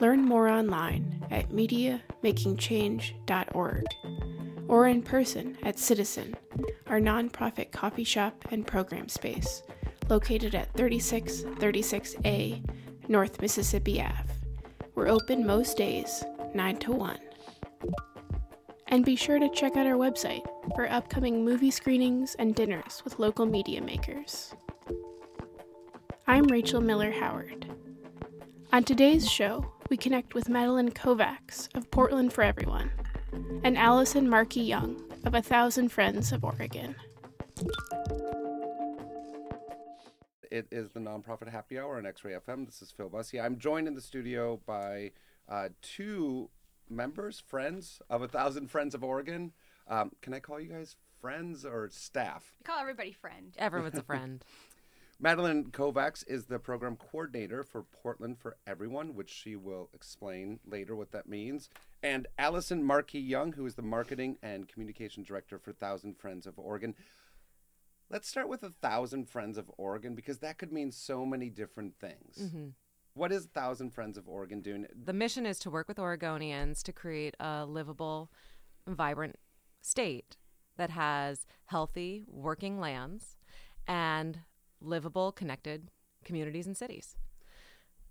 Learn more online at mediamakingchange.org or in person at Citizen, our nonprofit coffee shop and program space located at 3636A North Mississippi Ave. We're open most days, 9 to 1. And be sure to check out our website for upcoming movie screenings and dinners with local media makers. I'm Rachel Miller Howard. On today's show, we connect with Madeline Kovacs of Portland for Everyone and Allison Markey Young of A Thousand Friends of Oregon. It is the nonprofit happy hour on X Ray FM. This is Phil Bussey. I'm joined in the studio by uh, two members, friends of A Thousand Friends of Oregon. Um, can I call you guys friends or staff? We call everybody friend. Everyone's a friend. Madeline Kovacs is the program coordinator for Portland for Everyone, which she will explain later what that means. And Allison Markey Young, who is the marketing and communication director for Thousand Friends of Oregon. Let's start with a Thousand Friends of Oregon because that could mean so many different things. Mm-hmm. What is Thousand Friends of Oregon doing? The mission is to work with Oregonians to create a livable, vibrant state that has healthy working lands and livable, connected communities and cities.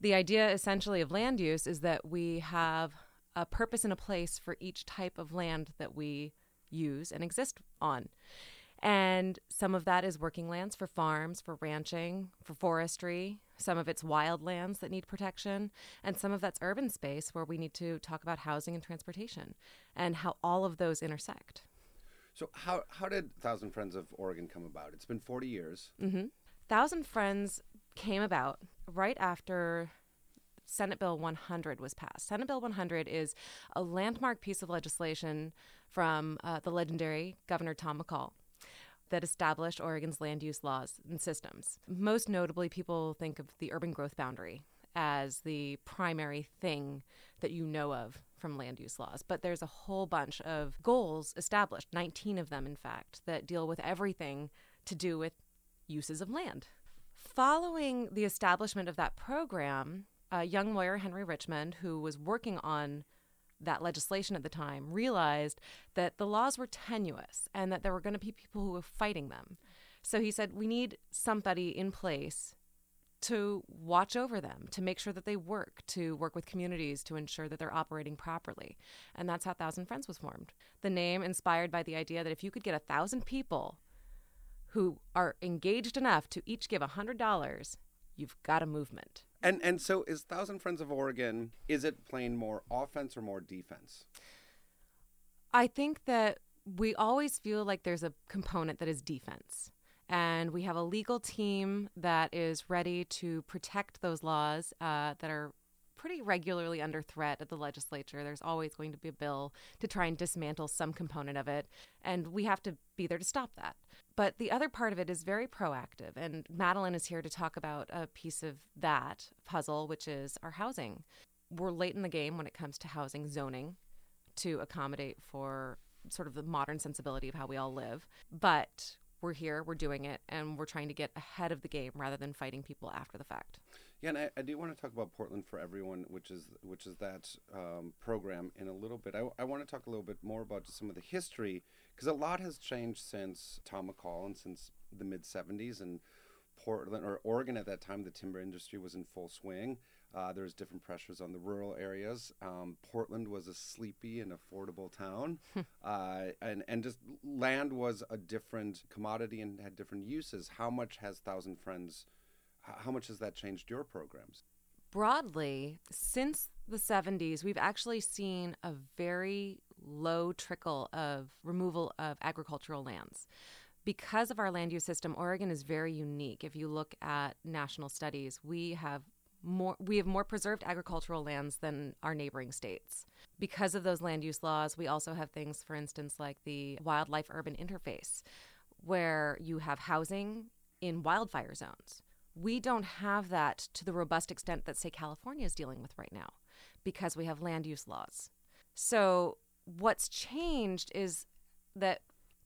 The idea essentially of land use is that we have a purpose and a place for each type of land that we use and exist on. And some of that is working lands for farms, for ranching, for forestry. Some of it's wild lands that need protection. And some of that's urban space where we need to talk about housing and transportation and how all of those intersect. So, how, how did Thousand Friends of Oregon come about? It's been 40 years. Mm-hmm. Thousand Friends came about right after Senate Bill 100 was passed. Senate Bill 100 is a landmark piece of legislation from uh, the legendary Governor Tom McCall that established Oregon's land use laws and systems. Most notably, people think of the urban growth boundary as the primary thing that you know of from land use laws. But there's a whole bunch of goals established, 19 of them, in fact, that deal with everything to do with uses of land. Following the establishment of that program, a young lawyer, Henry Richmond, who was working on that legislation at the time realized that the laws were tenuous and that there were going to be people who were fighting them. So he said, We need somebody in place to watch over them, to make sure that they work, to work with communities to ensure that they're operating properly. And that's how Thousand Friends was formed. The name inspired by the idea that if you could get a thousand people who are engaged enough to each give a $100, you've got a movement. And and so is Thousand Friends of Oregon, is it playing more offense or more defense? I think that we always feel like there's a component that is defense. And we have a legal team that is ready to protect those laws uh, that are pretty regularly under threat at the legislature. There's always going to be a bill to try and dismantle some component of it. And we have to be there to stop that. But the other part of it is very proactive. And Madeline is here to talk about a piece of that puzzle, which is our housing. We're late in the game when it comes to housing zoning to accommodate for sort of the modern sensibility of how we all live. But we're here, we're doing it, and we're trying to get ahead of the game rather than fighting people after the fact. Yeah, and I, I do want to talk about Portland for Everyone, which is which is that um, program in a little bit. I, I want to talk a little bit more about just some of the history because a lot has changed since Tom McCall and since the mid '70s and Portland or Oregon at that time, the timber industry was in full swing. Uh, there was different pressures on the rural areas. Um, Portland was a sleepy and affordable town, uh, and and just land was a different commodity and had different uses. How much has Thousand Friends? How much has that changed your programs? Broadly, since the 70s, we've actually seen a very low trickle of removal of agricultural lands. Because of our land use system, Oregon is very unique. If you look at national studies, we have more we have more preserved agricultural lands than our neighboring states. Because of those land use laws, we also have things for instance like the wildlife urban interface where you have housing in wildfire zones. We don't have that to the robust extent that say California is dealing with right now because we have land use laws. So what's changed is that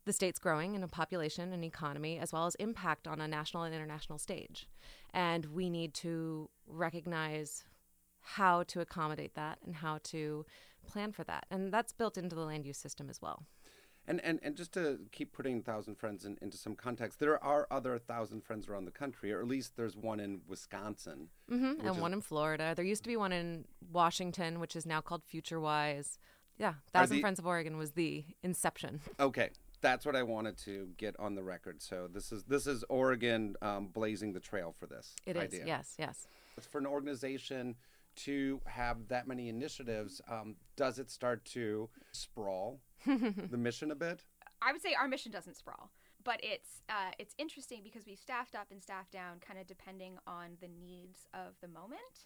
the state's growing in a population and economy as well as impact on a national and international stage. And we need to recognize how to accommodate that and how to plan for that. And that's built into the land use system as well. And, and, and just to keep putting Thousand Friends in, into some context, there are other Thousand Friends around the country, or at least there's one in Wisconsin. Mm-hmm. And is... one in Florida. There used to be one in Washington, which is now called FutureWise. Yeah, Thousand the... Friends of Oregon was the inception. Okay, that's what I wanted to get on the record. So this is this is Oregon um, blazing the trail for this. It idea. is. Yes. Yes. It's for an organization to have that many initiatives. Um, does it start to sprawl the mission a bit? I would say our mission doesn't sprawl but it's uh, it's interesting because we've staffed up and staffed down, kind of depending on the needs of the moment.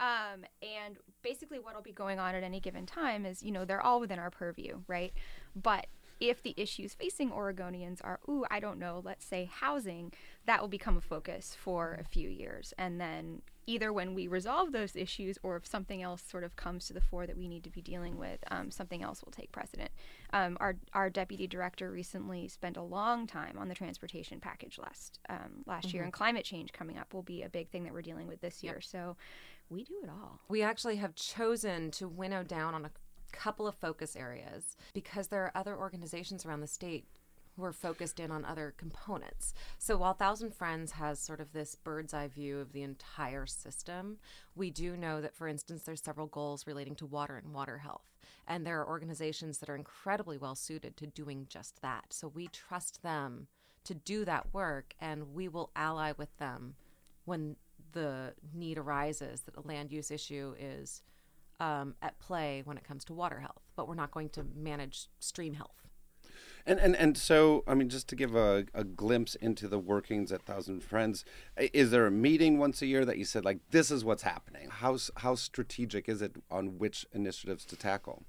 Um, and basically, what'll be going on at any given time is, you know, they're all within our purview, right? But if the issues facing Oregonians are, ooh, I don't know, let's say housing, that will become a focus for a few years. And then either when we resolve those issues or if something else sort of comes to the fore that we need to be dealing with, um, something else will take precedent. Um, our, our deputy director recently spent a long time on the transportation package last um, last mm-hmm. year, and climate change coming up will be a big thing that we're dealing with this year. Yep. So we do it all. We actually have chosen to winnow down on a couple of focus areas because there are other organizations around the state who are focused in on other components. So while Thousand Friends has sort of this bird's eye view of the entire system, we do know that, for instance, there's several goals relating to water and water health. And there are organizations that are incredibly well suited to doing just that. So we trust them to do that work and we will ally with them when the need arises that a land use issue is um, at play when it comes to water health, but we're not going to manage stream health. And, and and so I mean, just to give a, a glimpse into the workings at Thousand Friends, is there a meeting once a year that you said like this is what's happening? How how strategic is it on which initiatives to tackle?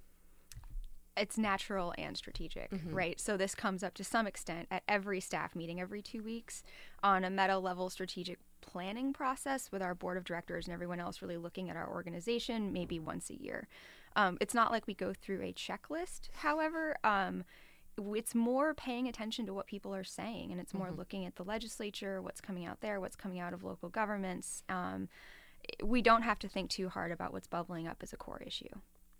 It's natural and strategic, mm-hmm. right? So this comes up to some extent at every staff meeting every two weeks on a meta level strategic planning process with our board of directors and everyone else really looking at our organization maybe once a year. Um, it's not like we go through a checklist, however. Um, it's more paying attention to what people are saying, and it's more mm-hmm. looking at the legislature, what's coming out there, what's coming out of local governments. Um, we don't have to think too hard about what's bubbling up as a core issue.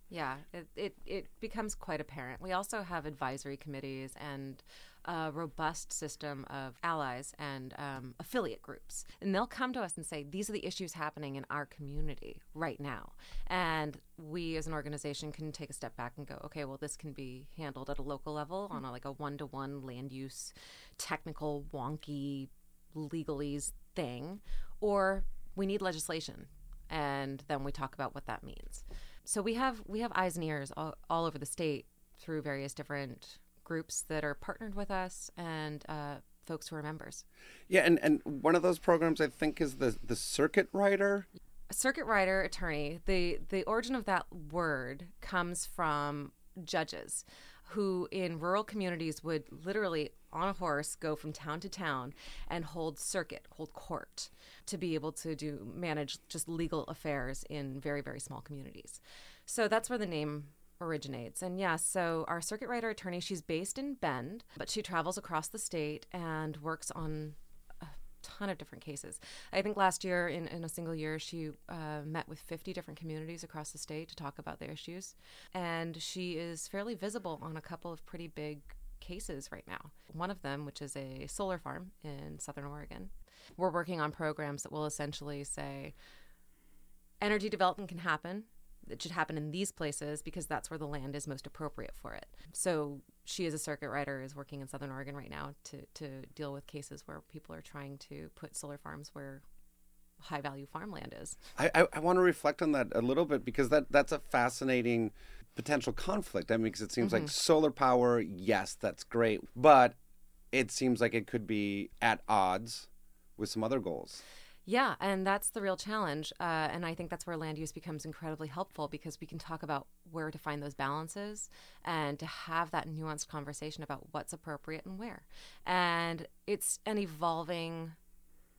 Yeah, it, it, it becomes quite apparent. We also have advisory committees and a robust system of allies and um, affiliate groups. And they'll come to us and say, these are the issues happening in our community right now. And we as an organization can take a step back and go, okay, well, this can be handled at a local level on a, like a one to one land use, technical, wonky, legalese thing, or we need legislation. And then we talk about what that means. So we have we have eyes and ears all, all over the state through various different groups that are partnered with us and uh, folks who are members. Yeah, and, and one of those programs I think is the the circuit rider. Circuit rider attorney. The the origin of that word comes from judges who in rural communities would literally on a horse go from town to town and hold circuit, hold court to be able to do manage just legal affairs in very very small communities. So that's where the name originates. And yes, yeah, so our circuit rider attorney, she's based in Bend, but she travels across the state and works on a ton of different cases. I think last year, in, in a single year, she uh, met with 50 different communities across the state to talk about their issues. And she is fairly visible on a couple of pretty big cases right now. One of them, which is a solar farm in Southern Oregon. We're working on programs that will essentially say energy development can happen it should happen in these places because that's where the land is most appropriate for it. So she, as a circuit rider, is working in Southern Oregon right now to to deal with cases where people are trying to put solar farms where high value farmland is. I, I, I want to reflect on that a little bit because that that's a fascinating potential conflict. I mean, because it seems mm-hmm. like solar power, yes, that's great, but it seems like it could be at odds with some other goals. Yeah, and that's the real challenge. Uh, and I think that's where land use becomes incredibly helpful because we can talk about where to find those balances and to have that nuanced conversation about what's appropriate and where. And it's an evolving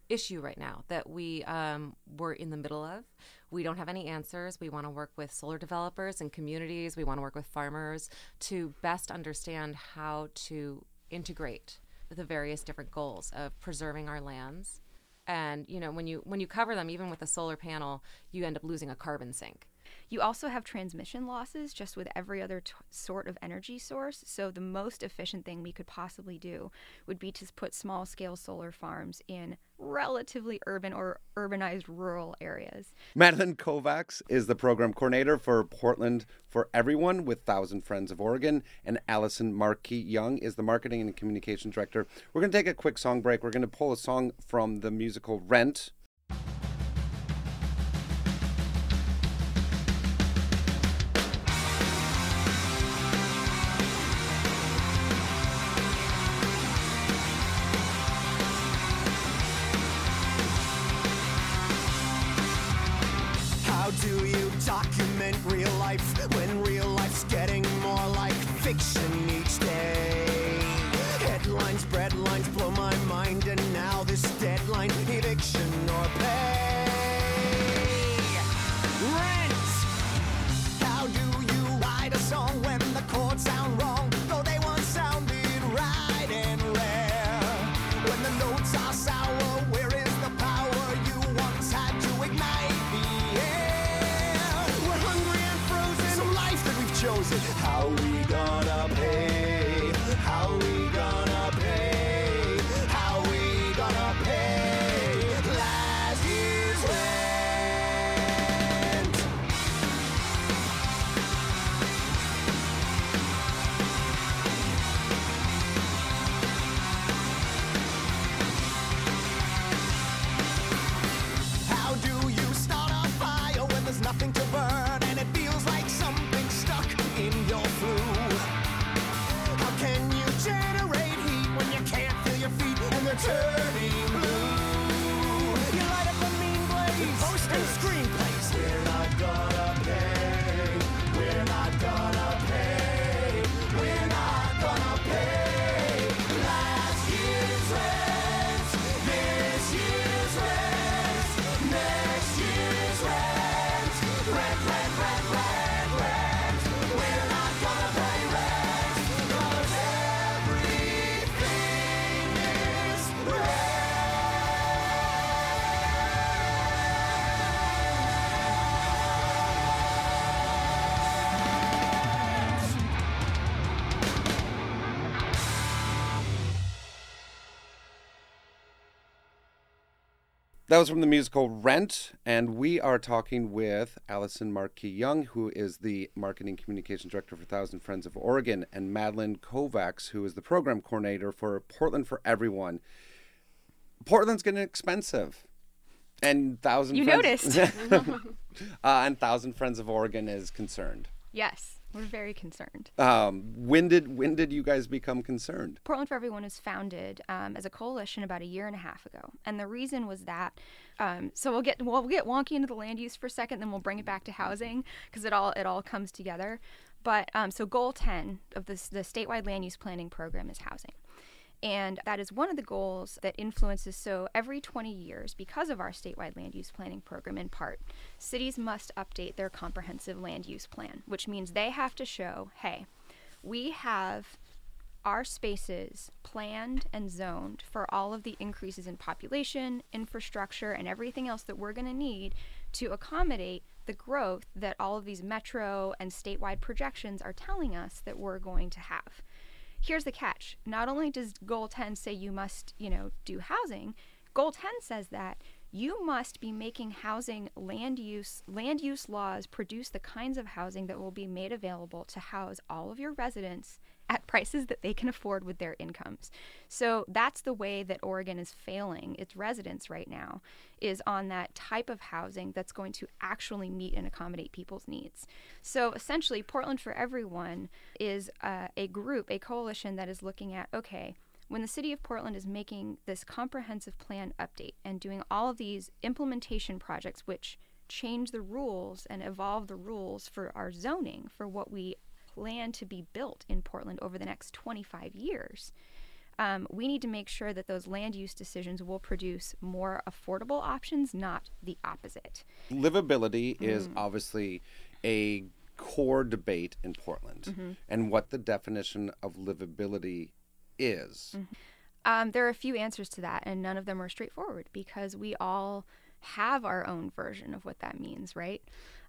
issue right now that we um, we're in the middle of. We don't have any answers. We want to work with solar developers and communities. We want to work with farmers to best understand how to integrate the various different goals of preserving our lands and you know when you when you cover them even with a solar panel you end up losing a carbon sink you also have transmission losses just with every other t- sort of energy source. So, the most efficient thing we could possibly do would be to put small scale solar farms in relatively urban or urbanized rural areas. Madeline Kovacs is the program coordinator for Portland for Everyone with Thousand Friends of Oregon, and Allison Markey Young is the marketing and communications director. We're going to take a quick song break. We're going to pull a song from the musical Rent How we gonna pay? That was from the musical Rent, and we are talking with Allison Markey Young, who is the marketing communications director for Thousand Friends of Oregon, and Madeline Kovacs, who is the program coordinator for Portland for Everyone. Portland's getting expensive, and Thousand you Friends, noticed, uh, and Thousand Friends of Oregon is concerned. Yes. We're very concerned. Um, when did when did you guys become concerned? Portland for Everyone was founded um, as a coalition about a year and a half ago, and the reason was that. Um, so we'll get we'll get wonky into the land use for a second, then we'll bring it back to housing because it all it all comes together. But um, so goal ten of this the statewide land use planning program is housing. And that is one of the goals that influences. So, every 20 years, because of our statewide land use planning program, in part, cities must update their comprehensive land use plan, which means they have to show hey, we have our spaces planned and zoned for all of the increases in population, infrastructure, and everything else that we're going to need to accommodate the growth that all of these metro and statewide projections are telling us that we're going to have here's the catch. Not only does goal 10 say you must, you know, do housing, goal 10 says that you must be making housing land use land use laws produce the kinds of housing that will be made available to house all of your residents at prices that they can afford with their incomes. So that's the way that Oregon is failing its residents right now is on that type of housing that's going to actually meet and accommodate people's needs. So essentially Portland for Everyone is uh, a group, a coalition that is looking at okay, when the city of Portland is making this comprehensive plan update and doing all of these implementation projects, which change the rules and evolve the rules for our zoning for what we plan to be built in Portland over the next 25 years, um, we need to make sure that those land use decisions will produce more affordable options, not the opposite. Livability is obviously a core debate in Portland and what the definition of livability is. Um, there are a few answers to that, and none of them are straightforward because we all have our own version of what that means, right?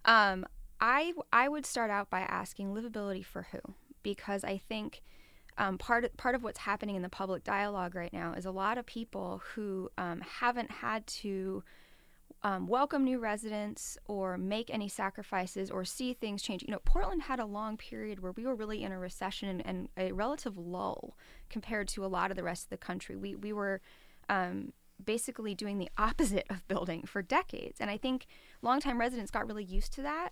Um, I I would start out by asking livability for who, because I think um, part of, part of what's happening in the public dialogue right now is a lot of people who um, haven't had to um, welcome new residents or make any sacrifices or see things change. You know, Portland had a long period where we were really in a recession and, a relative lull compared to a lot of the rest of the country. We we were um, basically doing the opposite of building for decades, and I think longtime residents got really used to that.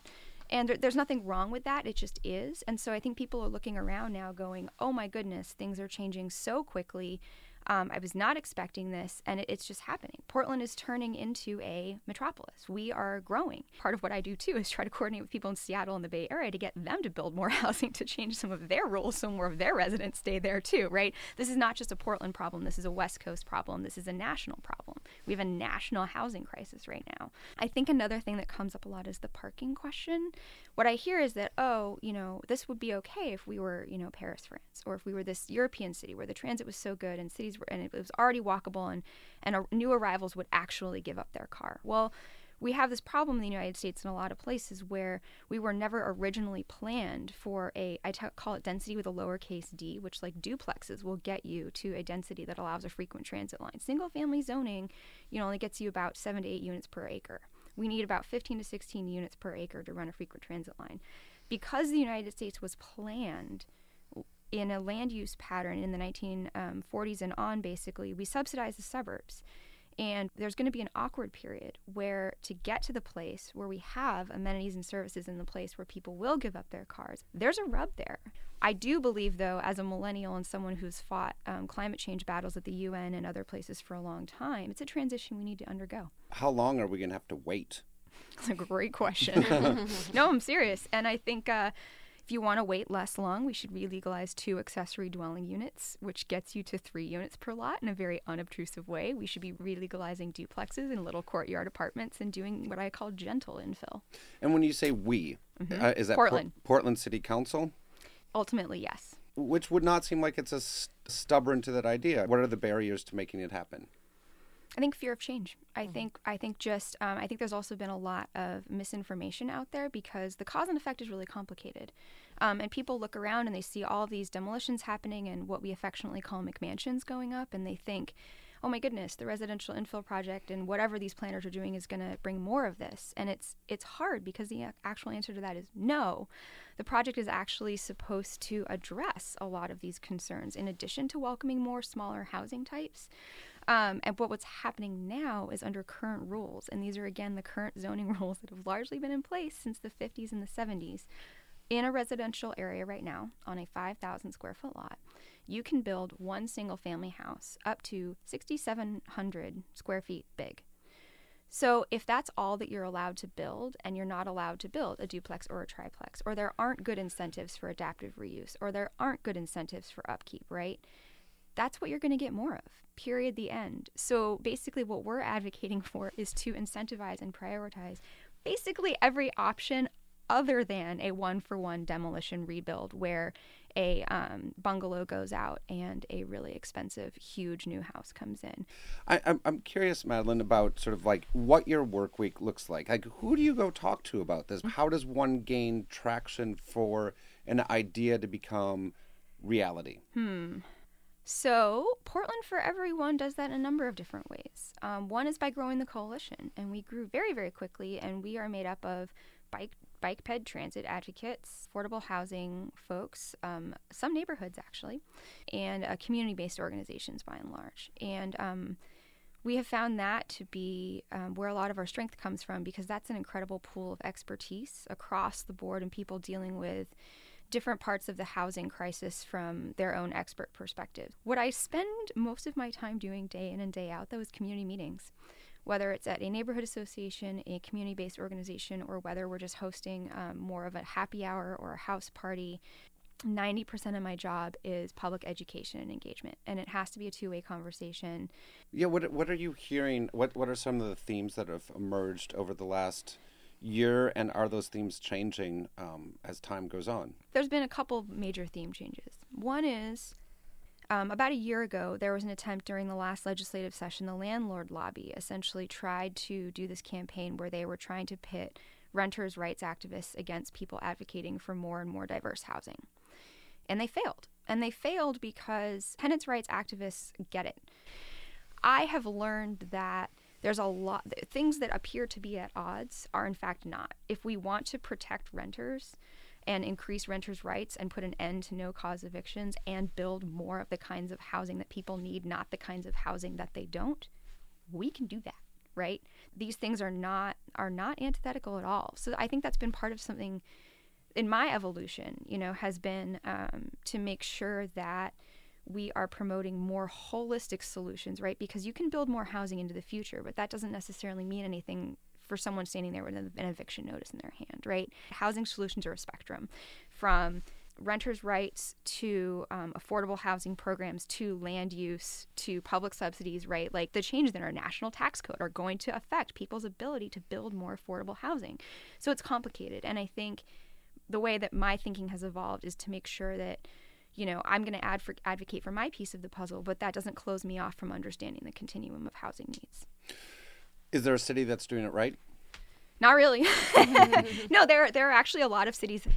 And there, there's nothing wrong with that. It just is. And so I think people are looking around now going, oh my goodness, things are changing so quickly. Um, I was not expecting this, and it, it's just happening. Portland is turning into a metropolis. We are growing. Part of what I do too is try to coordinate with people in Seattle and the Bay Area to get them to build more housing to change some of their rules so more of their residents stay there too, right? This is not just a Portland problem. This is a West Coast problem. This is a national problem. We have a national housing crisis right now. I think another thing that comes up a lot is the parking question. What I hear is that, oh, you know, this would be okay if we were, you know, Paris, France, or if we were this European city where the transit was so good and cities were, and it was already walkable and, and new arrivals would actually give up their car. Well, we have this problem in the United States in a lot of places where we were never originally planned for a, I t- call it density with a lowercase d, which like duplexes will get you to a density that allows a frequent transit line. Single family zoning, you know, only gets you about seven to eight units per acre. We need about 15 to 16 units per acre to run a frequent transit line. Because the United States was planned in a land use pattern in the 1940s um, and on, basically, we subsidized the suburbs. And there's going to be an awkward period where to get to the place where we have amenities and services in the place where people will give up their cars, there's a rub there. I do believe, though, as a millennial and someone who's fought um, climate change battles at the UN and other places for a long time, it's a transition we need to undergo. How long are we going to have to wait? That's a great question. no, I'm serious. And I think uh, if you want to wait less long, we should re-legalize two accessory dwelling units, which gets you to three units per lot in a very unobtrusive way. We should be re-legalizing duplexes and little courtyard apartments and doing what I call gentle infill. And when you say we, uh, is that Por- Portland. Portland City Council? Ultimately, yes. Which would not seem like it's as st- stubborn to that idea. What are the barriers to making it happen? I think fear of change. I think I think just um, I think there's also been a lot of misinformation out there because the cause and effect is really complicated, um, and people look around and they see all these demolitions happening and what we affectionately call McMansions going up, and they think, oh my goodness, the residential infill project and whatever these planners are doing is going to bring more of this, and it's it's hard because the actual answer to that is no. The project is actually supposed to address a lot of these concerns in addition to welcoming more smaller housing types. Um, and but what's happening now is under current rules, and these are again the current zoning rules that have largely been in place since the 50s and the 70s. In a residential area right now, on a 5,000 square foot lot, you can build one single family house up to 6,700 square feet big. So, if that's all that you're allowed to build, and you're not allowed to build a duplex or a triplex, or there aren't good incentives for adaptive reuse, or there aren't good incentives for upkeep, right? That's what you're going to get more of, period, the end. So, basically, what we're advocating for is to incentivize and prioritize basically every option other than a one for one demolition rebuild where a um, bungalow goes out and a really expensive, huge new house comes in. I, I'm, I'm curious, Madeline, about sort of like what your work week looks like. Like, who do you go talk to about this? How does one gain traction for an idea to become reality? So, Portland for Everyone does that in a number of different ways. Um, one is by growing the coalition, and we grew very, very quickly, and we are made up of bike bike ped transit advocates, affordable housing folks, um, some neighborhoods actually, and uh, community-based organizations by and large. And um, we have found that to be um, where a lot of our strength comes from because that's an incredible pool of expertise across the board and people dealing with different parts of the housing crisis from their own expert perspective. What I spend most of my time doing day in and day out, though, is community meetings. Whether it's at a neighborhood association, a community based organization, or whether we're just hosting um, more of a happy hour or a house party, 90% of my job is public education and engagement and it has to be a two-way conversation yeah what, what are you hearing what, what are some of the themes that have emerged over the last year and are those themes changing um, as time goes on there's been a couple major theme changes one is um, about a year ago, there was an attempt during the last legislative session. The landlord lobby essentially tried to do this campaign where they were trying to pit renters' rights activists against people advocating for more and more diverse housing and they failed. And they failed because tenants' rights activists get it. I have learned that there's a lot things that appear to be at odds are in fact not. If we want to protect renters and increase renters' rights and put an end to no cause evictions and build more of the kinds of housing that people need, not the kinds of housing that they don't, we can do that right these things are not are not antithetical at all so i think that's been part of something in my evolution, you know, has been um, to make sure that we are promoting more holistic solutions, right? Because you can build more housing into the future, but that doesn't necessarily mean anything for someone standing there with an eviction notice in their hand, right? Housing solutions are a spectrum from renters' rights to um, affordable housing programs to land use to public subsidies, right? Like the changes in our national tax code are going to affect people's ability to build more affordable housing. So it's complicated. And I think the way that my thinking has evolved is to make sure that you know i'm going to adv- advocate for my piece of the puzzle but that doesn't close me off from understanding the continuum of housing needs. Is there a city that's doing it right? Not really. No there there are actually a lot of cities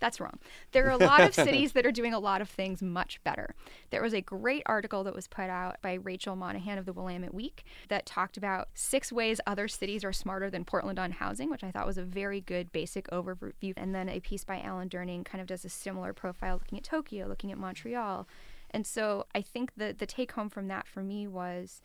that's wrong. There are a lot of cities that are doing a lot of things much better. There was a great article that was put out by Rachel Monahan of the Willamette Week that talked about six ways other cities are smarter than Portland on housing, which I thought was a very good basic overview. And then a piece by Alan Durning kind of does a similar profile looking at Tokyo, looking at Montreal. And so I think the the take home from that for me was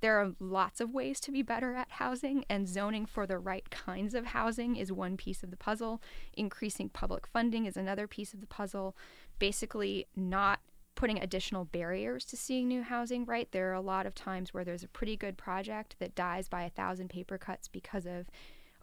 there are lots of ways to be better at housing, and zoning for the right kinds of housing is one piece of the puzzle. Increasing public funding is another piece of the puzzle. Basically, not putting additional barriers to seeing new housing, right? There are a lot of times where there's a pretty good project that dies by a thousand paper cuts because of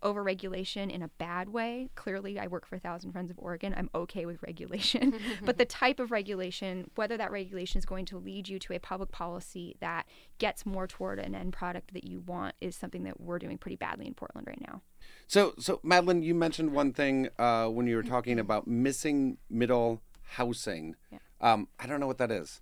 overregulation in a bad way. Clearly, I work for Thousand Friends of Oregon. I'm okay with regulation. but the type of regulation, whether that regulation is going to lead you to a public policy that gets more toward an end product that you want, is something that we're doing pretty badly in Portland right now. So, so Madeline, you mentioned one thing uh, when you were talking about missing middle housing. Yeah. Um, I don't know what that is.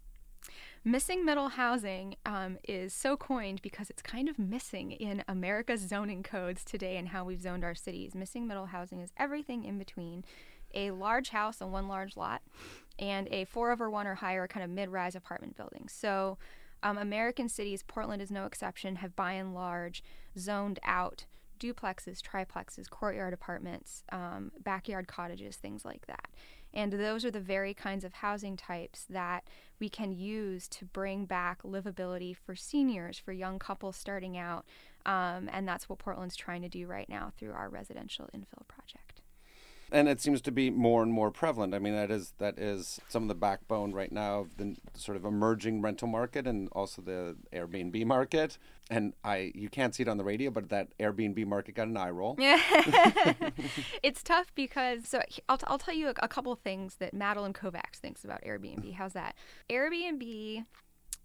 Missing middle housing um, is so coined because it's kind of missing in America's zoning codes today and how we've zoned our cities. Missing middle housing is everything in between a large house on one large lot and a four over one or higher kind of mid rise apartment building. So, um, American cities, Portland is no exception, have by and large zoned out duplexes, triplexes, courtyard apartments, um, backyard cottages, things like that. And those are the very kinds of housing types that we can use to bring back livability for seniors, for young couples starting out. Um, and that's what Portland's trying to do right now through our residential infill project and it seems to be more and more prevalent. I mean, that is that is some of the backbone right now of the sort of emerging rental market and also the Airbnb market. And I, you can't see it on the radio, but that Airbnb market got an eye roll. Yeah, it's tough because so I'll, I'll tell you a, a couple things that Madeline Kovacs thinks about Airbnb. How's that? Airbnb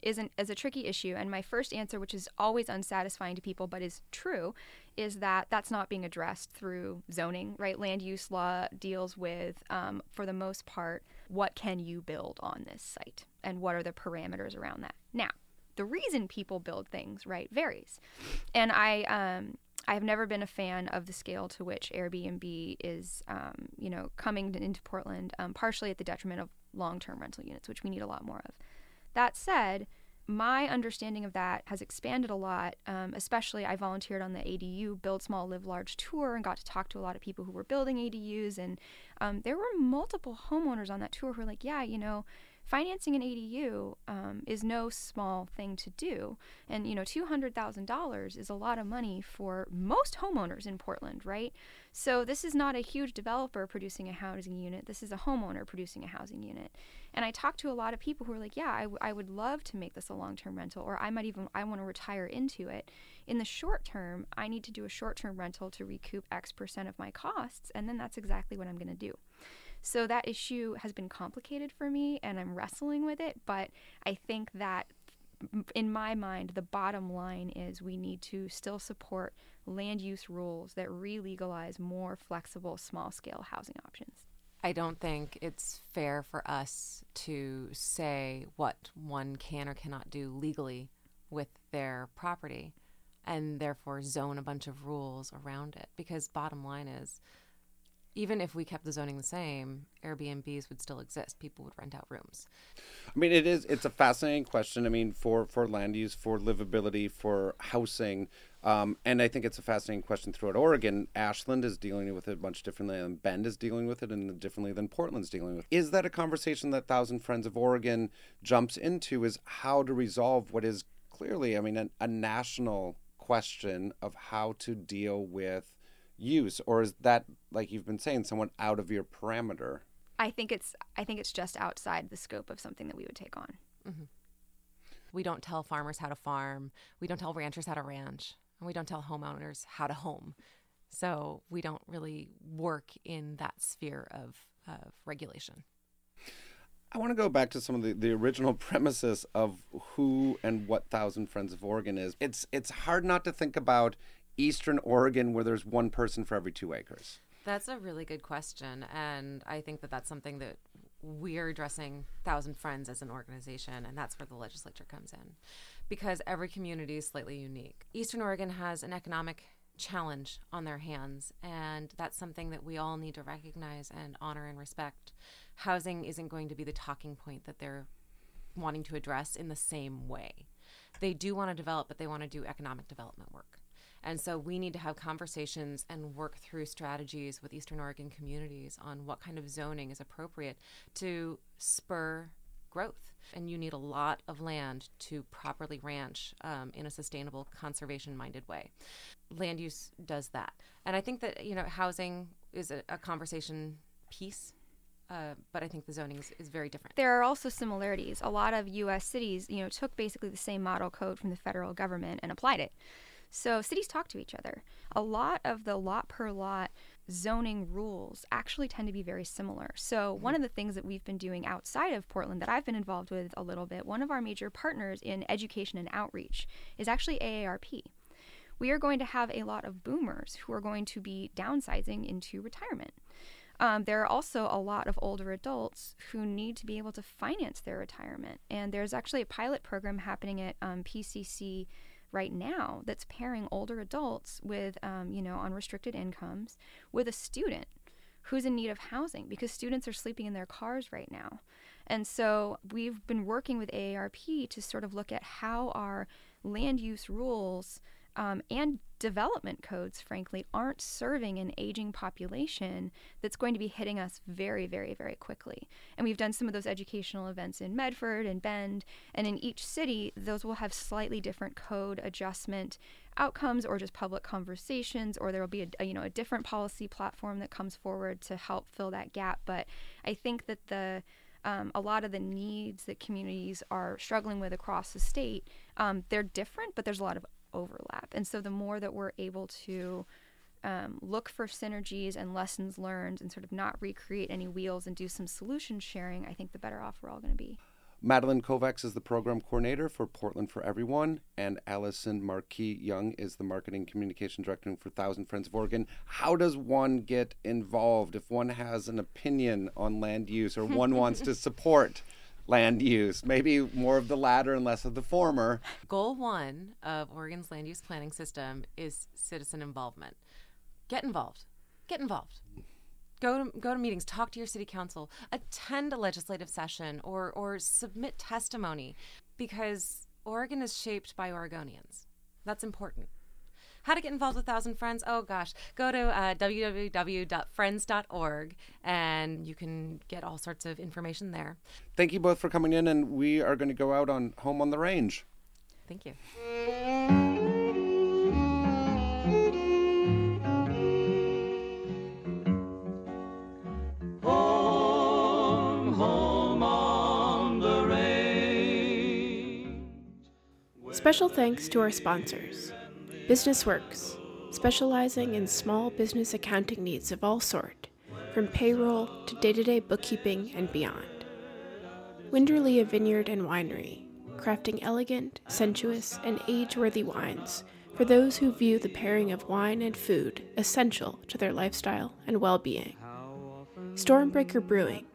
is, an, is a tricky issue. And my first answer, which is always unsatisfying to people but is true, is that that's not being addressed through zoning, right? Land use law deals with, um, for the most part, what can you build on this site and what are the parameters around that. Now, the reason people build things, right, varies. And I, um, I've never been a fan of the scale to which Airbnb is, um, you know, coming into Portland, um, partially at the detriment of long-term rental units, which we need a lot more of. That said, my understanding of that has expanded a lot. Um, especially, I volunteered on the ADU Build Small, Live Large tour and got to talk to a lot of people who were building ADUs. And um, there were multiple homeowners on that tour who were like, yeah, you know, financing an ADU um, is no small thing to do. And, you know, $200,000 is a lot of money for most homeowners in Portland, right? So this is not a huge developer producing a housing unit. This is a homeowner producing a housing unit. And I talked to a lot of people who are like, yeah, I, w- I would love to make this a long-term rental, or I might even, I want to retire into it. In the short term, I need to do a short-term rental to recoup X percent of my costs. And then that's exactly what I'm going to do. So that issue has been complicated for me and I'm wrestling with it. But I think that in my mind, the bottom line is we need to still support land use rules that re legalize more flexible small scale housing options. I don't think it's fair for us to say what one can or cannot do legally with their property and therefore zone a bunch of rules around it. Because, bottom line is, even if we kept the zoning the same, Airbnbs would still exist. People would rent out rooms. I mean, it is. It's a fascinating question. I mean, for for land use, for livability, for housing, um, and I think it's a fascinating question throughout Oregon. Ashland is dealing with it much differently than Bend is dealing with it, and differently than Portland's dealing with. It. Is that a conversation that Thousand Friends of Oregon jumps into? Is how to resolve what is clearly, I mean, a, a national question of how to deal with use or is that like you've been saying somewhat out of your parameter? I think it's i think it's just outside the scope of something that we would take on. Mm-hmm. we don't tell farmers how to farm. We don't tell ranchers how to ranch. And we don't tell homeowners how to home. So we don't really work in that sphere of, of regulation. I want to go back to some of the, the original premises of who and what Thousand Friends of Oregon is. It's it's hard not to think about eastern Oregon where there's one person for every two acres? That's a really good question. And I think that that's something that we're addressing Thousand Friends as an organization, and that's where the legislature comes in because every community is slightly unique. Eastern Oregon has an economic challenge on their hands, and that's something that we all need to recognize and honor and respect. Housing isn't going to be the talking point that they're wanting to address in the same way. They do want to develop, but they want to do economic development work. And so we need to have conversations and work through strategies with Eastern Oregon communities on what kind of zoning is appropriate to spur growth. And you need a lot of land to properly ranch um, in a sustainable, conservation minded way. Land use does that. And I think that, you know, housing is a, a conversation piece uh, but I think the zoning is, is, very different. There are also similarities. A lot of U.S. cities, you know, took basically the same model code from the federal government and applied it. So cities talk to each other. A lot of the lot per lot zoning rules actually tend to be very similar. So, one of the things that we've been doing outside of Portland that I've been involved with a little bit, one of our major partners in education and outreach is actually AARP. We are going to have a lot of boomers who are going to be downsizing into retirement. Um, there are also a lot of older adults who need to be able to finance their retirement. And there's actually a pilot program happening at um, PCC right now that's pairing older adults with, um, you know, unrestricted incomes with a student who's in need of housing because students are sleeping in their cars right now. And so we've been working with AARP to sort of look at how our land use rules um, and development codes, frankly, aren't serving an aging population that's going to be hitting us very, very, very quickly. And we've done some of those educational events in Medford and Bend, and in each city, those will have slightly different code adjustment outcomes or just public conversations or there will be a, a, you know a different policy platform that comes forward to help fill that gap but i think that the um, a lot of the needs that communities are struggling with across the state um, they're different but there's a lot of overlap. And so the more that we're able to um, look for synergies and lessons learned and sort of not recreate any wheels and do some solution sharing, I think the better off we're all going to be. Madeline Kovacs is the program coordinator for Portland for Everyone, and Allison Markey Young is the marketing communication director for Thousand Friends of Oregon. How does one get involved if one has an opinion on land use or one wants to support land use, maybe more of the latter and less of the former. Goal one of Oregon's land use planning system is citizen involvement. Get involved. Get involved. Go to, go to meetings, talk to your city council, attend a legislative session, or, or submit testimony because Oregon is shaped by Oregonians. That's important how to get involved with Thousand Friends. Oh gosh, go to uh, www.friends.org and you can get all sorts of information there. Thank you both for coming in, and we are going to go out on Home on the Range. Thank you. Special thanks to our sponsors Business Works, specializing in small business accounting needs of all sort, from payroll to day to day bookkeeping and beyond. Winderlea Vineyard and Winery, crafting elegant, sensuous, and age worthy wines for those who view the pairing of wine and food essential to their lifestyle and well being. Stormbreaker Brewing,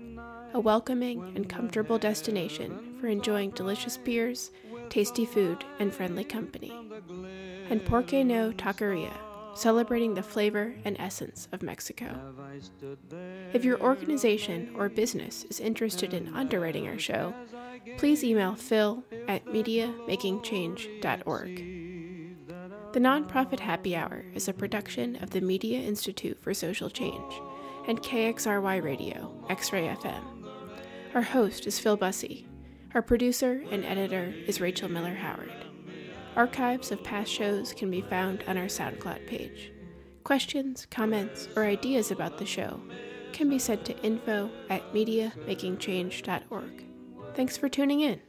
a welcoming and comfortable destination for enjoying delicious beers, tasty food, and friendly company. And Porque No Taqueria, celebrating the flavor and essence of Mexico. If your organization or business is interested in underwriting our show, please email phil at mediamakingchange.org. The Nonprofit Happy Hour is a production of the Media Institute for Social Change and KXRY Radio, X Ray FM. Our host is Phil Bussey. Our producer and editor is Rachel Miller Howard. Archives of past shows can be found on our SoundCloud page. Questions, comments, or ideas about the show can be sent to info at mediamakingchange.org. Thanks for tuning in.